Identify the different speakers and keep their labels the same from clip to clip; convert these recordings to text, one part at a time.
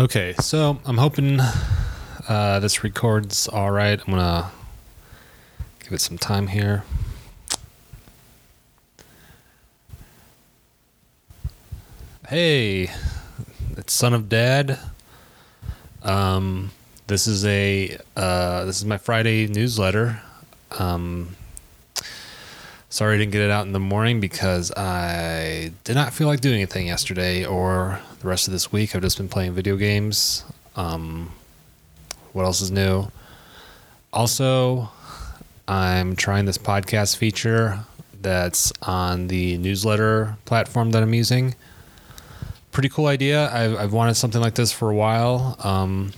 Speaker 1: Okay, so I'm hoping uh, this records all right. I'm gonna give it some time here. Hey, it's son of dad. Um, this is a uh, this is my Friday newsletter. Um, sorry I didn't get it out in the morning because I did not feel like doing anything yesterday or the rest of this week. I've just been playing video games. Um, what else is new? Also, I'm trying this podcast feature that's on the newsletter platform that I'm using. Pretty cool idea. I've, I've wanted something like this for a while. Um,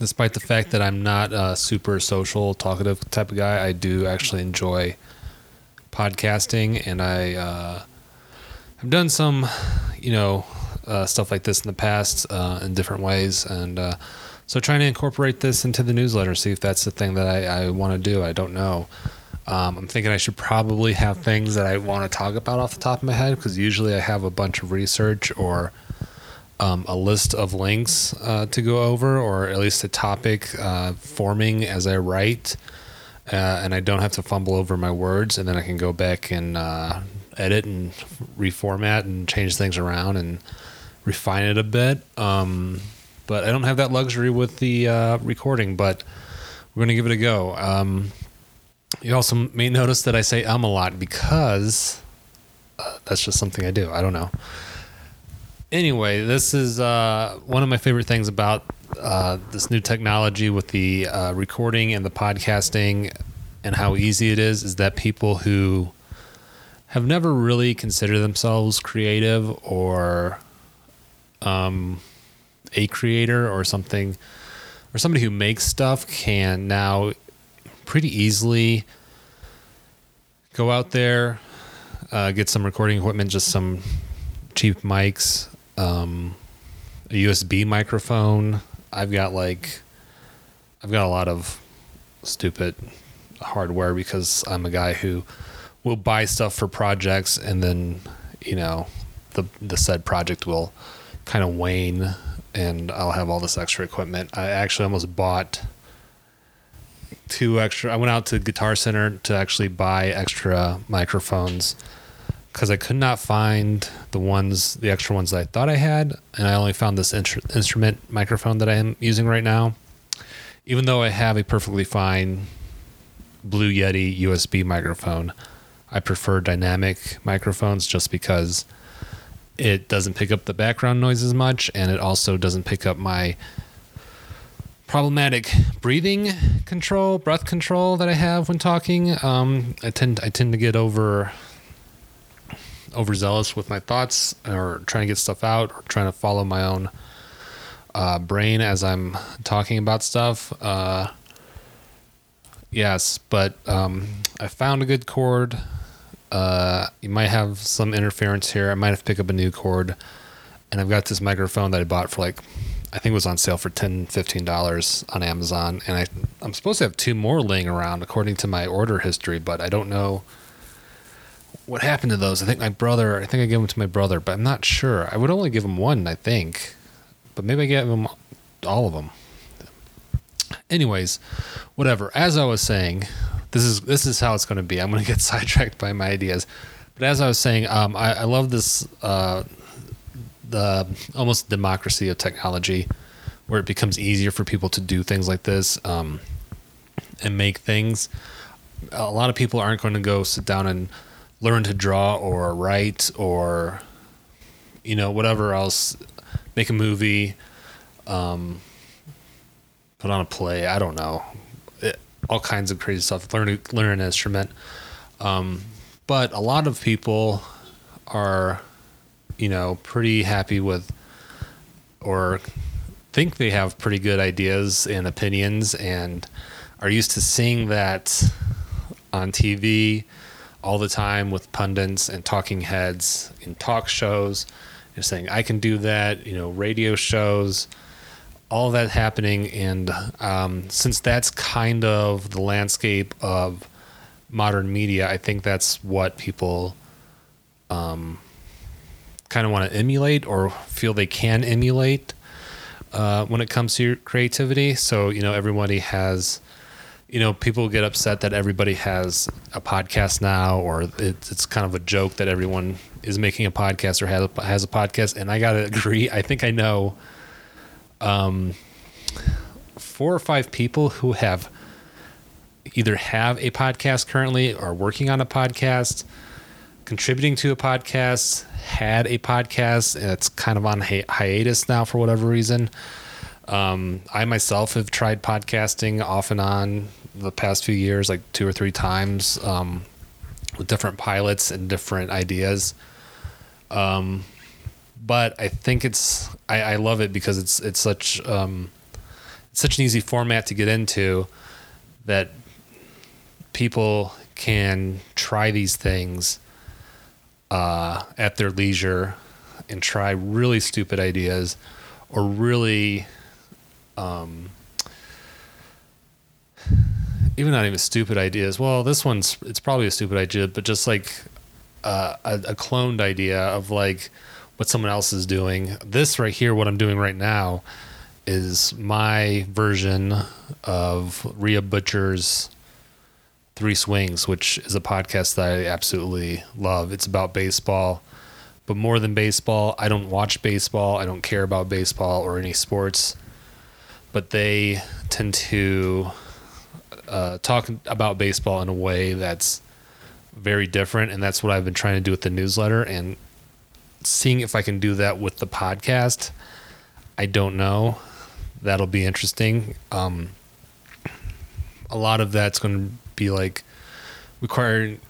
Speaker 1: despite the fact that I'm not a super social, talkative type of guy, I do actually enjoy podcasting, and I uh, have done some, you know, uh, stuff like this in the past uh, in different ways, and uh, so trying to incorporate this into the newsletter, see if that's the thing that I, I want to do. I don't know. Um, I'm thinking I should probably have things that I want to talk about off the top of my head because usually I have a bunch of research or um, a list of links uh, to go over, or at least a topic uh, forming as I write. Uh, and I don't have to fumble over my words, and then I can go back and uh, edit and reformat and change things around and refine it a bit. Um, but I don't have that luxury with the uh, recording, but we're going to give it a go. Um, you also may notice that I say um a lot because uh, that's just something I do. I don't know. Anyway, this is uh, one of my favorite things about uh, this new technology with the uh, recording and the podcasting and how easy it is is that people who have never really considered themselves creative or um, a creator or something or somebody who makes stuff can now pretty easily go out there, uh, get some recording equipment, just some cheap mics, um, a USB microphone. I've got like, I've got a lot of stupid hardware because I'm a guy who will buy stuff for projects and then, you know, the the said project will kind of wane and I'll have all this extra equipment. I actually almost bought two extra. I went out to Guitar Center to actually buy extra microphones because I could not find the ones, the extra ones that I thought I had, and I only found this instru- instrument microphone that I am using right now. Even though I have a perfectly fine Blue Yeti USB microphone, I prefer dynamic microphones just because it doesn't pick up the background noise as much and it also doesn't pick up my problematic breathing control breath control that i have when talking. Um, i tend i tend to get over overzealous with my thoughts or trying to get stuff out or trying to follow my own uh, brain as i'm talking about stuff. Uh, yes but um, i found a good cord uh, you might have some interference here. I might have to pick up a new cord. And I've got this microphone that I bought for like, I think it was on sale for $10, $15 on Amazon. And I, I'm supposed to have two more laying around according to my order history, but I don't know what happened to those. I think my brother, I think I gave them to my brother, but I'm not sure. I would only give him one, I think. But maybe I gave him all of them. Anyways, whatever. As I was saying, this is this is how it's going to be. I'm going to get sidetracked by my ideas, but as I was saying, um, I, I, love this uh, the almost democracy of technology, where it becomes easier for people to do things like this um, and make things. A lot of people aren't going to go sit down and learn to draw or write or you know whatever else, make a movie. Um, put on a play. I don't know all kinds of crazy stuff. Learn learn an instrument, um, but a lot of people are, you know, pretty happy with, or think they have pretty good ideas and opinions, and are used to seeing that on TV all the time with pundits and talking heads in talk shows. and saying I can do that, you know, radio shows all that happening, and um, since that's kind of the landscape of modern media, I think that's what people um, kind of want to emulate or feel they can emulate. uh, when it comes to your creativity. So you know, everybody has. You know, people get upset that everybody has a podcast now, or it, it's kind of a joke that everyone is making a podcast or has a, has a podcast. And I gotta agree. I think I know, um, four or five people who have either have a podcast currently or working on a podcast, contributing to a podcast, had a podcast, and it's kind of on hi- hiatus now for whatever reason. Um, I myself have tried podcasting off and on the past few years, like two or three times, um, with different pilots and different ideas. Um, but I think it's I, I love it because it's it's such um, it's such an easy format to get into that people can try these things uh, at their leisure and try really stupid ideas or really um, even not even stupid ideas. Well this one's it's probably a stupid idea but just like uh, a, a cloned idea of like what someone else is doing this right here what i'm doing right now is my version of Rhea Butcher's Three Swings, which is a podcast that I absolutely love. It's about baseball, but more than baseball, I don't watch baseball. I don't care about baseball or any sports, but they tend to uh, talk about baseball in a way that's very different. And that's what I've been trying to do with the newsletter and seeing if I can do that with the podcast. I don't know that'll be interesting. Um, a lot of that's going to be like requiring,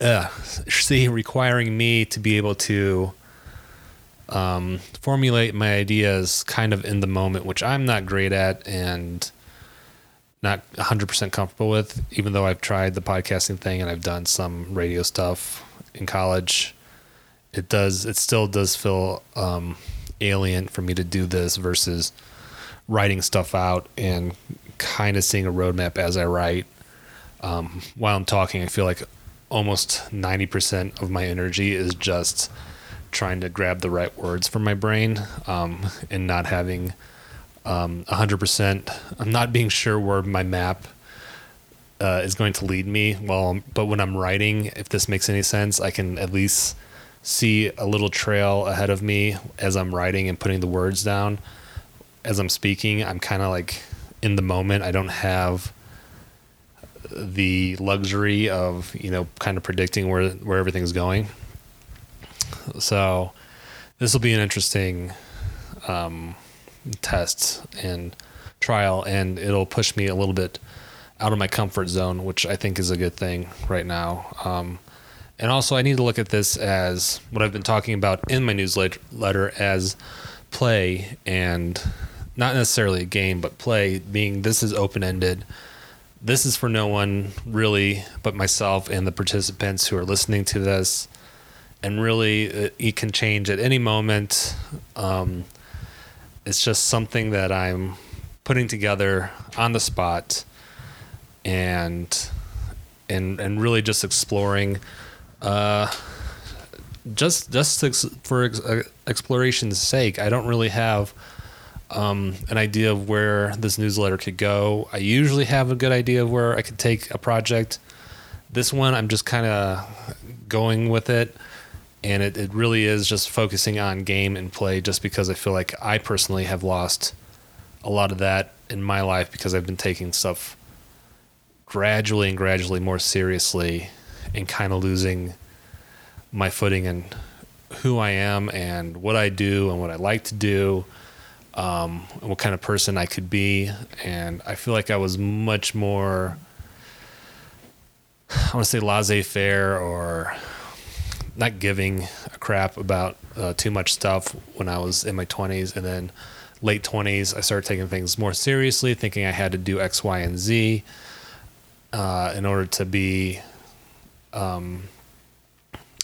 Speaker 1: uh, see, requiring me to be able to um, formulate my ideas kind of in the moment, which I'm not great at and not 100% comfortable with, even though I've tried the podcasting thing and I've done some radio stuff in college. It does, it still does feel um, alien for me to do this versus writing stuff out and kind of seeing a roadmap as I write. Um, while I'm talking, I feel like almost 90% of my energy is just trying to grab the right words from my brain um, and not having um, 100%. I'm not being sure where my map uh, is going to lead me. Well, but when I'm writing, if this makes any sense, I can at least see a little trail ahead of me as I'm writing and putting the words down as I'm speaking, I'm kind of like in the moment. I don't have the luxury of you know kind of predicting where where everything's going. So this will be an interesting um, test and trial, and it'll push me a little bit out of my comfort zone, which I think is a good thing right now. Um, and also, I need to look at this as what I've been talking about in my newsletter as play and not necessarily a game, but play, being this is open ended. This is for no one really but myself and the participants who are listening to this. And really, it, it can change at any moment. Um, it's just something that I'm putting together on the spot and and and really just exploring uh, just just for uh, exploration's sake i don't really have um, an idea of where this newsletter could go. I usually have a good idea of where I could take a project. This one, I'm just kind of going with it. And it, it really is just focusing on game and play just because I feel like I personally have lost a lot of that in my life because I've been taking stuff gradually and gradually more seriously and kind of losing my footing and who I am and what I do and what I like to do um, what kind of person I could be. And I feel like I was much more, I want to say laissez faire or not giving a crap about uh, too much stuff when I was in my 20s. And then late 20s, I started taking things more seriously, thinking I had to do X, Y, and Z uh, in order to be um,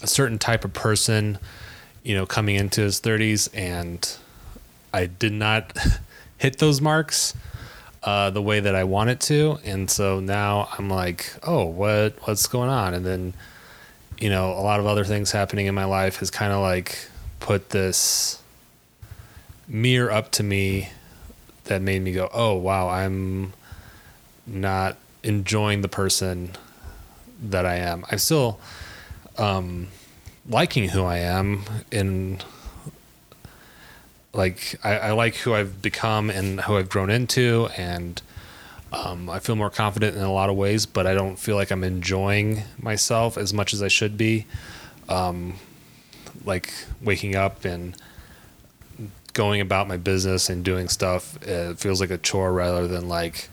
Speaker 1: a certain type of person, you know, coming into his 30s. And I did not hit those marks uh, the way that I wanted to, and so now I'm like, oh, what what's going on? And then, you know, a lot of other things happening in my life has kind of like put this mirror up to me that made me go, "Oh wow, I'm not enjoying the person that I am. I'm still um, liking who I am and like I, I, like who I've become and who I've grown into and um, I feel more confident in a lot of ways, but I don't feel like I'm enjoying myself as much as I should be. Um, like waking up and going about my business and doing stuff, it feels like a chore rather than like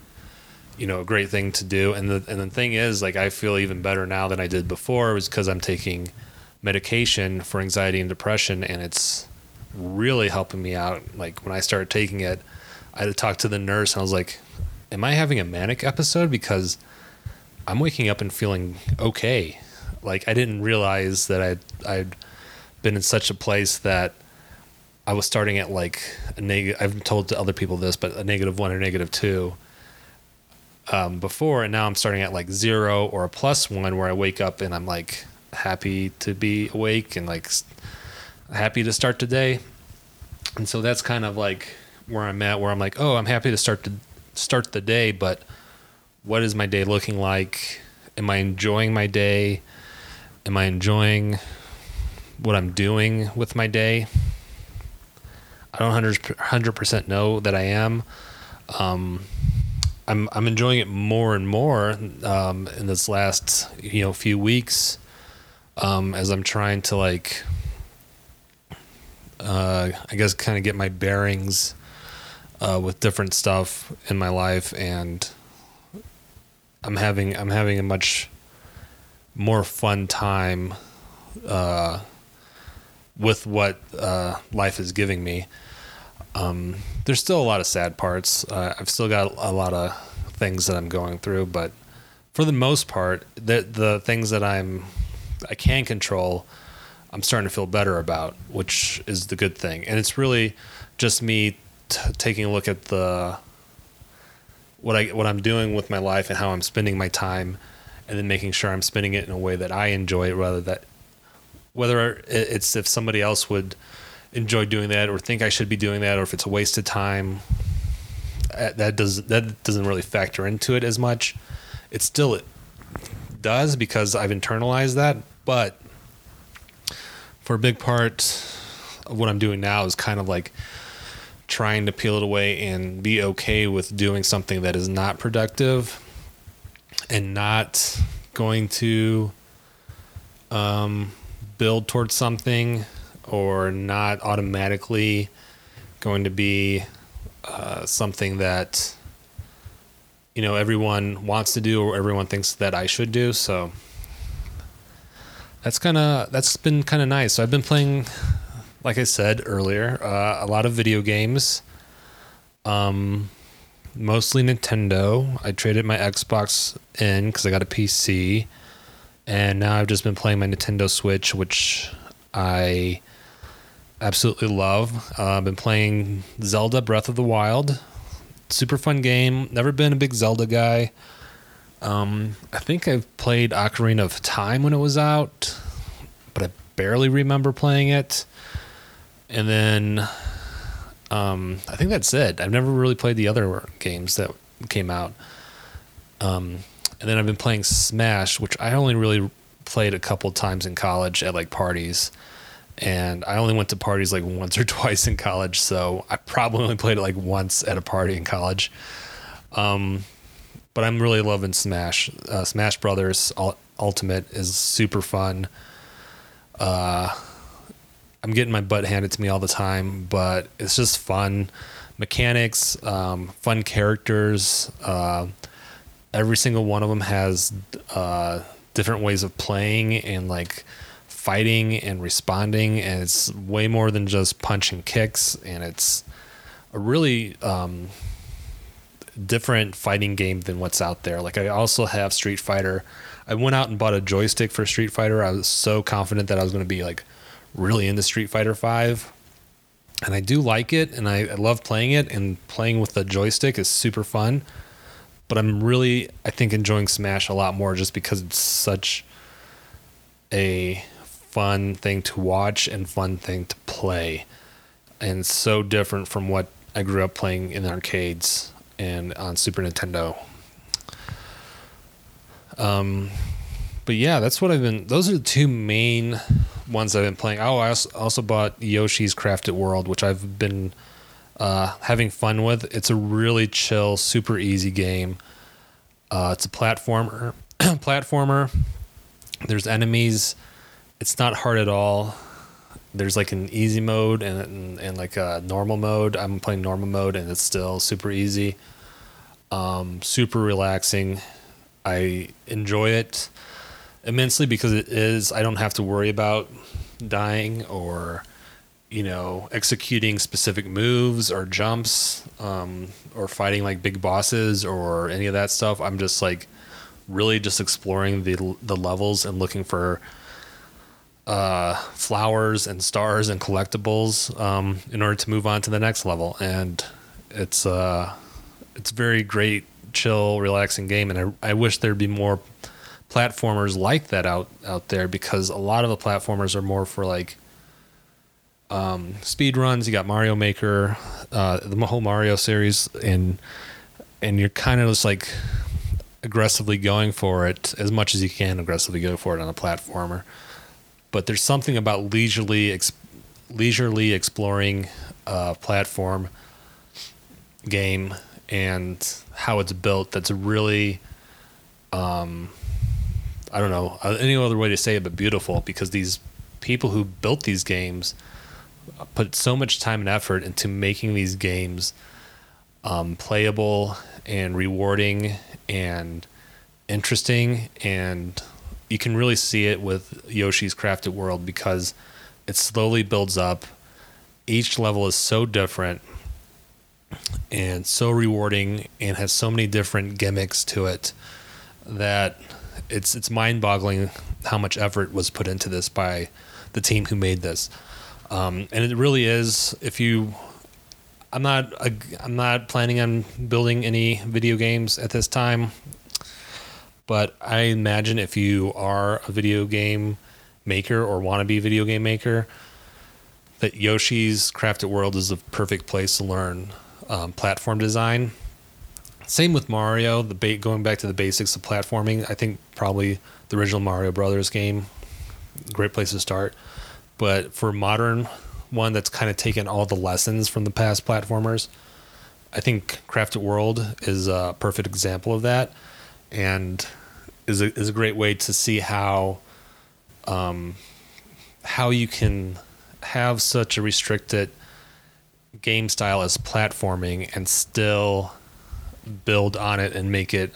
Speaker 1: you know a great thing to do. And the and the thing is like I feel even better now than I did before was because I'm taking medication for anxiety and depression and it's really helping me out. Like when I started taking it I had to talk to the nurse and I was like am I having a manic episode? Because I'm waking up and feeling okay. Like I didn't realize that I'd I'd been in such a place that I was starting at like a negative I've told to other people this but a negative 1 or negative 2 um, before, and now I'm starting at like zero or a plus one, where I wake up and I'm like happy to be awake and like happy to start the day. And so that's kind of like where I'm at, where I'm like, oh, I'm happy to start to start the day, but what is my day looking like? Am I enjoying my day? Am I enjoying what I'm doing with my day? I don't 100% know that I am. Um, I'm I'm enjoying it more and more um, in this last you know few weeks um, as I'm trying to like uh, I guess kind of get my bearings uh, with different stuff in my life and I'm having I'm having a much more fun time uh, with what uh, life is giving me. Um, there's still a lot of sad parts. Uh, I've still got a lot of things that I'm going through, but for the most part, the the things that I'm I can control, I'm starting to feel better about, which is the good thing. And it's really just me t- taking a look at the what I what I'm doing with my life and how I'm spending my time, and then making sure I'm spending it in a way that I enjoy it, rather that whether it's if somebody else would enjoy doing that or think I should be doing that or if it's a waste of time. Uh, that does that doesn't really factor into it as much. It still it does because I've internalized that, but for a big part of what I'm doing now is kind of like trying to peel it away and be okay with doing something that is not productive and not going to um, build towards something or not automatically going to be uh, something that you know everyone wants to do or everyone thinks that I should do. So that's kind of that's been kind of nice. So I've been playing, like I said earlier, uh, a lot of video games. Um, mostly Nintendo. I traded my Xbox in because I got a PC, and now I've just been playing my Nintendo Switch, which I absolutely love. Uh, I've been playing Zelda Breath of the Wild. Super fun game. Never been a big Zelda guy. Um, I think I've played Ocarina of Time when it was out, but I barely remember playing it. And then um, I think that's it. I've never really played the other games that came out. Um, and then I've been playing Smash, which I only really played a couple times in college at like parties and I only went to parties like once or twice in college, so I probably only played it like once at a party in college. Um, but I'm really loving Smash. Uh, Smash Brothers Ultimate is super fun. Uh, I'm getting my butt handed to me all the time, but it's just fun mechanics, um, fun characters. Uh, every single one of them has uh, different ways of playing and like fighting and responding, and it's way more than just punch and kicks, and it's a really um, different fighting game than what's out there. Like I also have Street Fighter. I went out and bought a joystick for Street Fighter. I was so confident that I was going to be like really into Street Fighter Five, and I do like it, and I, I love playing it. And playing with the joystick is super fun. But I'm really, I think, enjoying Smash a lot more just because it's such a fun thing to watch and fun thing to play. and so different from what I grew up playing in arcades and on Super Nintendo. Um, but yeah, that's what I've been. Those are the two main ones I've been playing. Oh, I also bought Yoshi's Crafted World, which I've been uh, having fun with. It's a really chill, super easy game. Uh, it's a platformer. platformer. There's enemies. It's not hard at all. There's like an easy mode and, and, and like a normal mode. I'm playing normal mode and it's still super easy. Um, super relaxing. I enjoy it immensely because it is. I don't have to worry about dying or you know executing specific moves or jumps um, or fighting like big bosses or any of that stuff. I'm just like really just exploring the the levels and looking for uh, flowers and stars and collectibles um, in order to move on to the next level. And it's uh, it's very great, chill, relaxing game. And I I wish there'd be more platformers like that out out there because a lot of the platformers are more for like um, speed runs. You got Mario Maker, uh, the whole Mario series, and and you're kind of just like aggressively going for it as much as you can aggressively go for it on a platformer. But there's something about leisurely ex- leisurely exploring a platform game and how it's built that's really um, I don't know uh, any other way to say it but beautiful because these people who built these games put so much time and effort into making these games um, playable and rewarding and interesting and you can really see it with Yoshi's Crafted World because it slowly builds up. Each level is so different and so rewarding and has so many different gimmicks to it that it's it's mind-boggling how much effort was put into this by the team who made this. Um, and it really is if you I'm not I'm not planning on building any video games at this time. But I imagine if you are a video game maker or want to be video game maker, that Yoshi's Crafted World is the perfect place to learn um, platform design. Same with Mario. The ba- going back to the basics of platforming, I think probably the original Mario Brothers game, great place to start. But for modern one that's kind of taken all the lessons from the past platformers. I think Crafted World is a perfect example of that, and is a, is a great way to see how um, how you can have such a restricted game style as platforming and still build on it and make it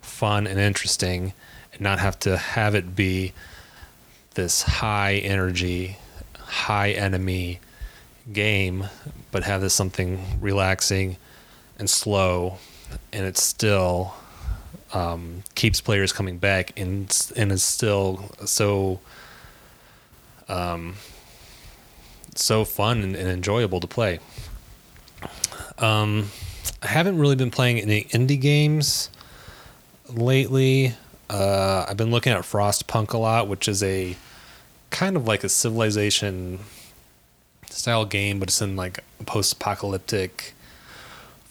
Speaker 1: fun and interesting and not have to have it be this high energy high enemy game, but have this something relaxing and slow, and it's still um, keeps players coming back and and is still so um, so fun and, and, enjoyable to play. Um, I haven't really been playing any indie games lately. Uh, I've been looking at Frostpunk a lot, which is a kind of like a civilization style game, but it's in like a post apocalyptic,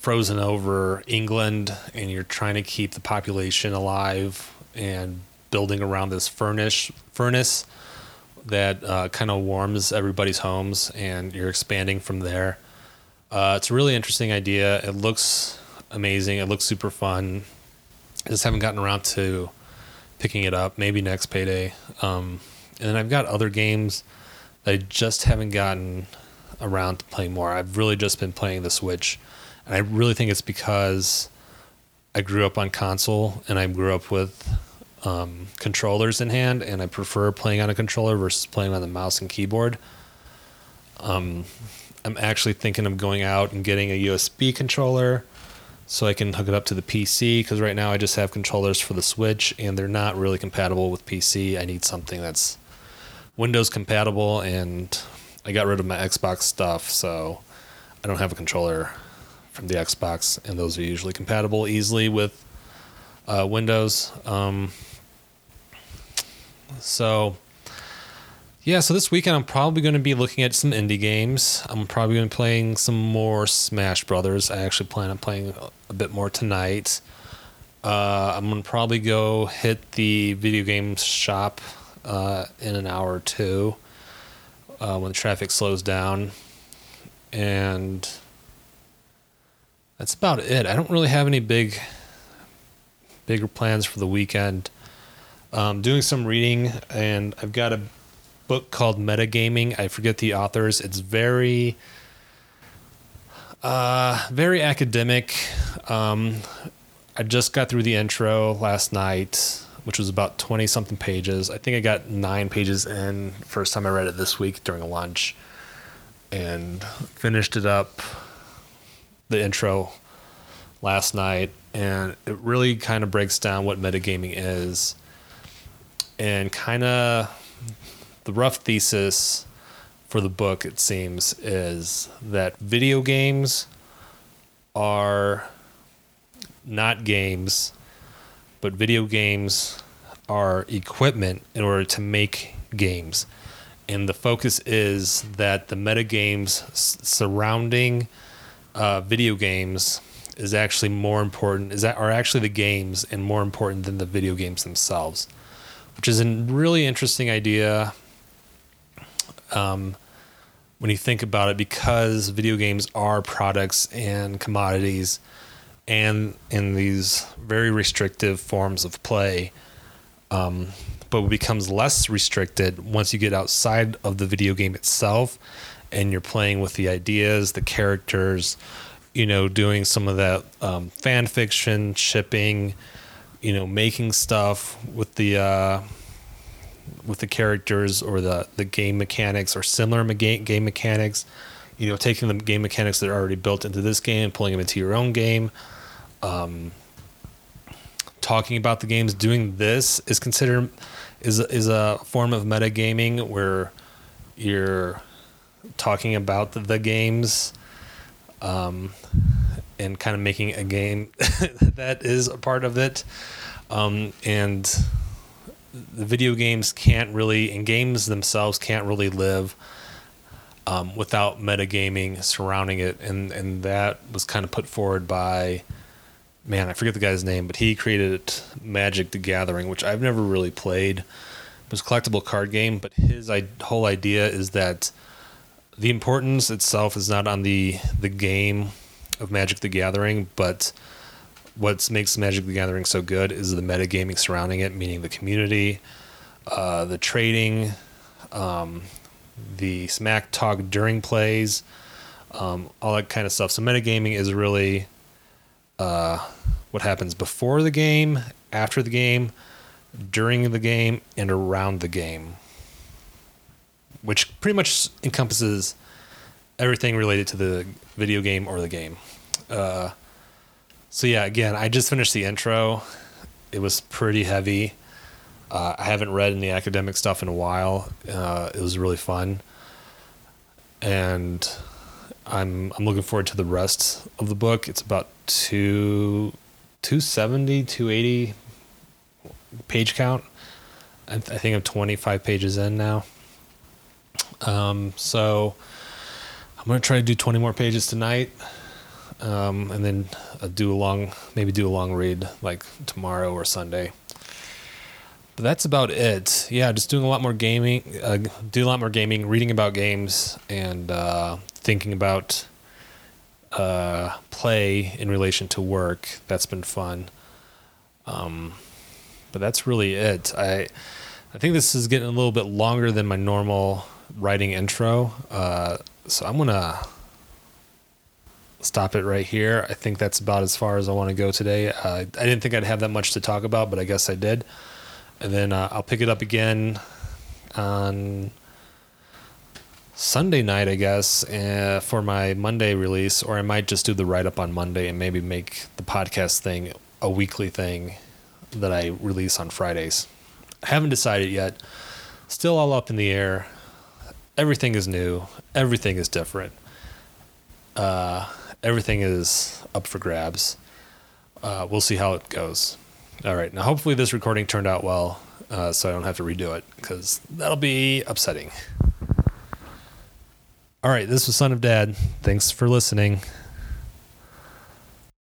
Speaker 1: frozen over England, and you're trying to keep the population alive and building around this furnace furnace that uh, kind of warms everybody's homes, and you're expanding from there. Uh, it's a really interesting idea. It looks amazing. It looks super fun. I just haven't gotten around to picking it up. Maybe next payday. Um, and then I've got other games that I just haven't gotten around to playing more. I've really just been playing the Switch, and I really think it's because I grew up on console and I grew up with um, controllers in hand, and I prefer playing on a controller versus playing on the mouse and keyboard. Um, I'm actually thinking of going out and getting a USB controller so I can hook it up to the PC because right now I just have controllers for the Switch and they're not really compatible with PC. I need something that's Windows compatible, and I got rid of my Xbox stuff, so I don't have a controller from the Xbox, and those are usually compatible easily with uh, Windows. Um, so Yeah, so this weekend I'm probably going to be looking at some indie games. I'm probably going to be playing some more Smash Brothers. I actually plan on playing a bit more tonight. Uh, I'm going to probably go hit the video game shop uh, in an hour or two uh, when the traffic slows down. And that's about it. I don't really have any big, bigger plans for the weekend. Um, doing some reading, and I've got a book called Metagaming. I forget the authors. It's very, uh, very academic. Um, I just got through the intro last night, which was about 20 something pages. I think I got nine pages in first time I read it this week during lunch and finished it up, the intro last night. And it really kind of breaks down what metagaming is and kind of the rough thesis for the book, it seems, is that video games are not games, but video games are equipment in order to make games. And the focus is that the metagames surrounding uh, video games is actually more important, is that are actually the games and more important than the video games themselves, which is a really interesting idea um, when you think about it, because video games are products and commodities, and in these very restrictive forms of play, um, but becomes less restricted once you get outside of the video game itself, and you're playing with the ideas, the characters, you know, doing some of that um, fan fiction, shipping, you know, making stuff with the. Uh, with the characters or the the game mechanics or similar game mechanics. You know, taking the game mechanics that are already built into this game pulling them into your own game. Um, talking about the games, doing this is considered is is a form of metagaming where you're talking about the, games um, and kind of making a game that is a part of it. Um, and the video games can't really, and games themselves can't really live um, without metagaming surrounding it, and and that was kind of put forward by, man, I forget the guy's name, but he created Magic: The Gathering, which I've never really played. It was a collectible card game, but his I- whole idea is that the importance itself is not on the the game of Magic: The Gathering, but what makes Magic: The Gathering so good is the metagaming surrounding it, meaning the community, uh, the trading, um, the smack talk during plays, um, all that kind of stuff. So metagaming is really uh, what happens before the game, after the game, during the game, and around the game, which pretty much encompasses everything related to the video game or the game. Uh, so yeah, again, I just finished the intro. It was pretty heavy. Uh, I haven't read any academic stuff in a while. Uh, it was really fun, and I'm I'm looking forward to the rest of the book. It's about two, 270, 280 page count. I, th- I think I'm 25 pages in now. Um, so I'm gonna try to do 20 more pages tonight um, and then uh, do a long, maybe do a long read like tomorrow or Sunday. But that's about it. Yeah, just doing a lot more gaming, uh, do a lot more gaming, reading about games, and uh, thinking about uh, play in relation to work. That's been fun. Um, but that's really it. I I think this is getting a little bit longer than my normal writing intro. Uh, so I'm gonna stop it right here. I think that's about as far as I want to go today. Uh, I didn't think I'd have that much to talk about, but I guess I did. And then uh, I'll pick it up again on Sunday night, I guess, uh, for my Monday release, or I might just do the write up on Monday and maybe make the podcast thing a weekly thing that I release on Fridays. I haven't decided yet. Still all up in the air. Everything is new. Everything is different. Uh, everything is up for grabs. Uh, we'll see how it goes. All right. Now, hopefully, this recording turned out well. uh, so I don't have to redo it because that'll be upsetting. All right, this was Son of Dad. Thanks for listening.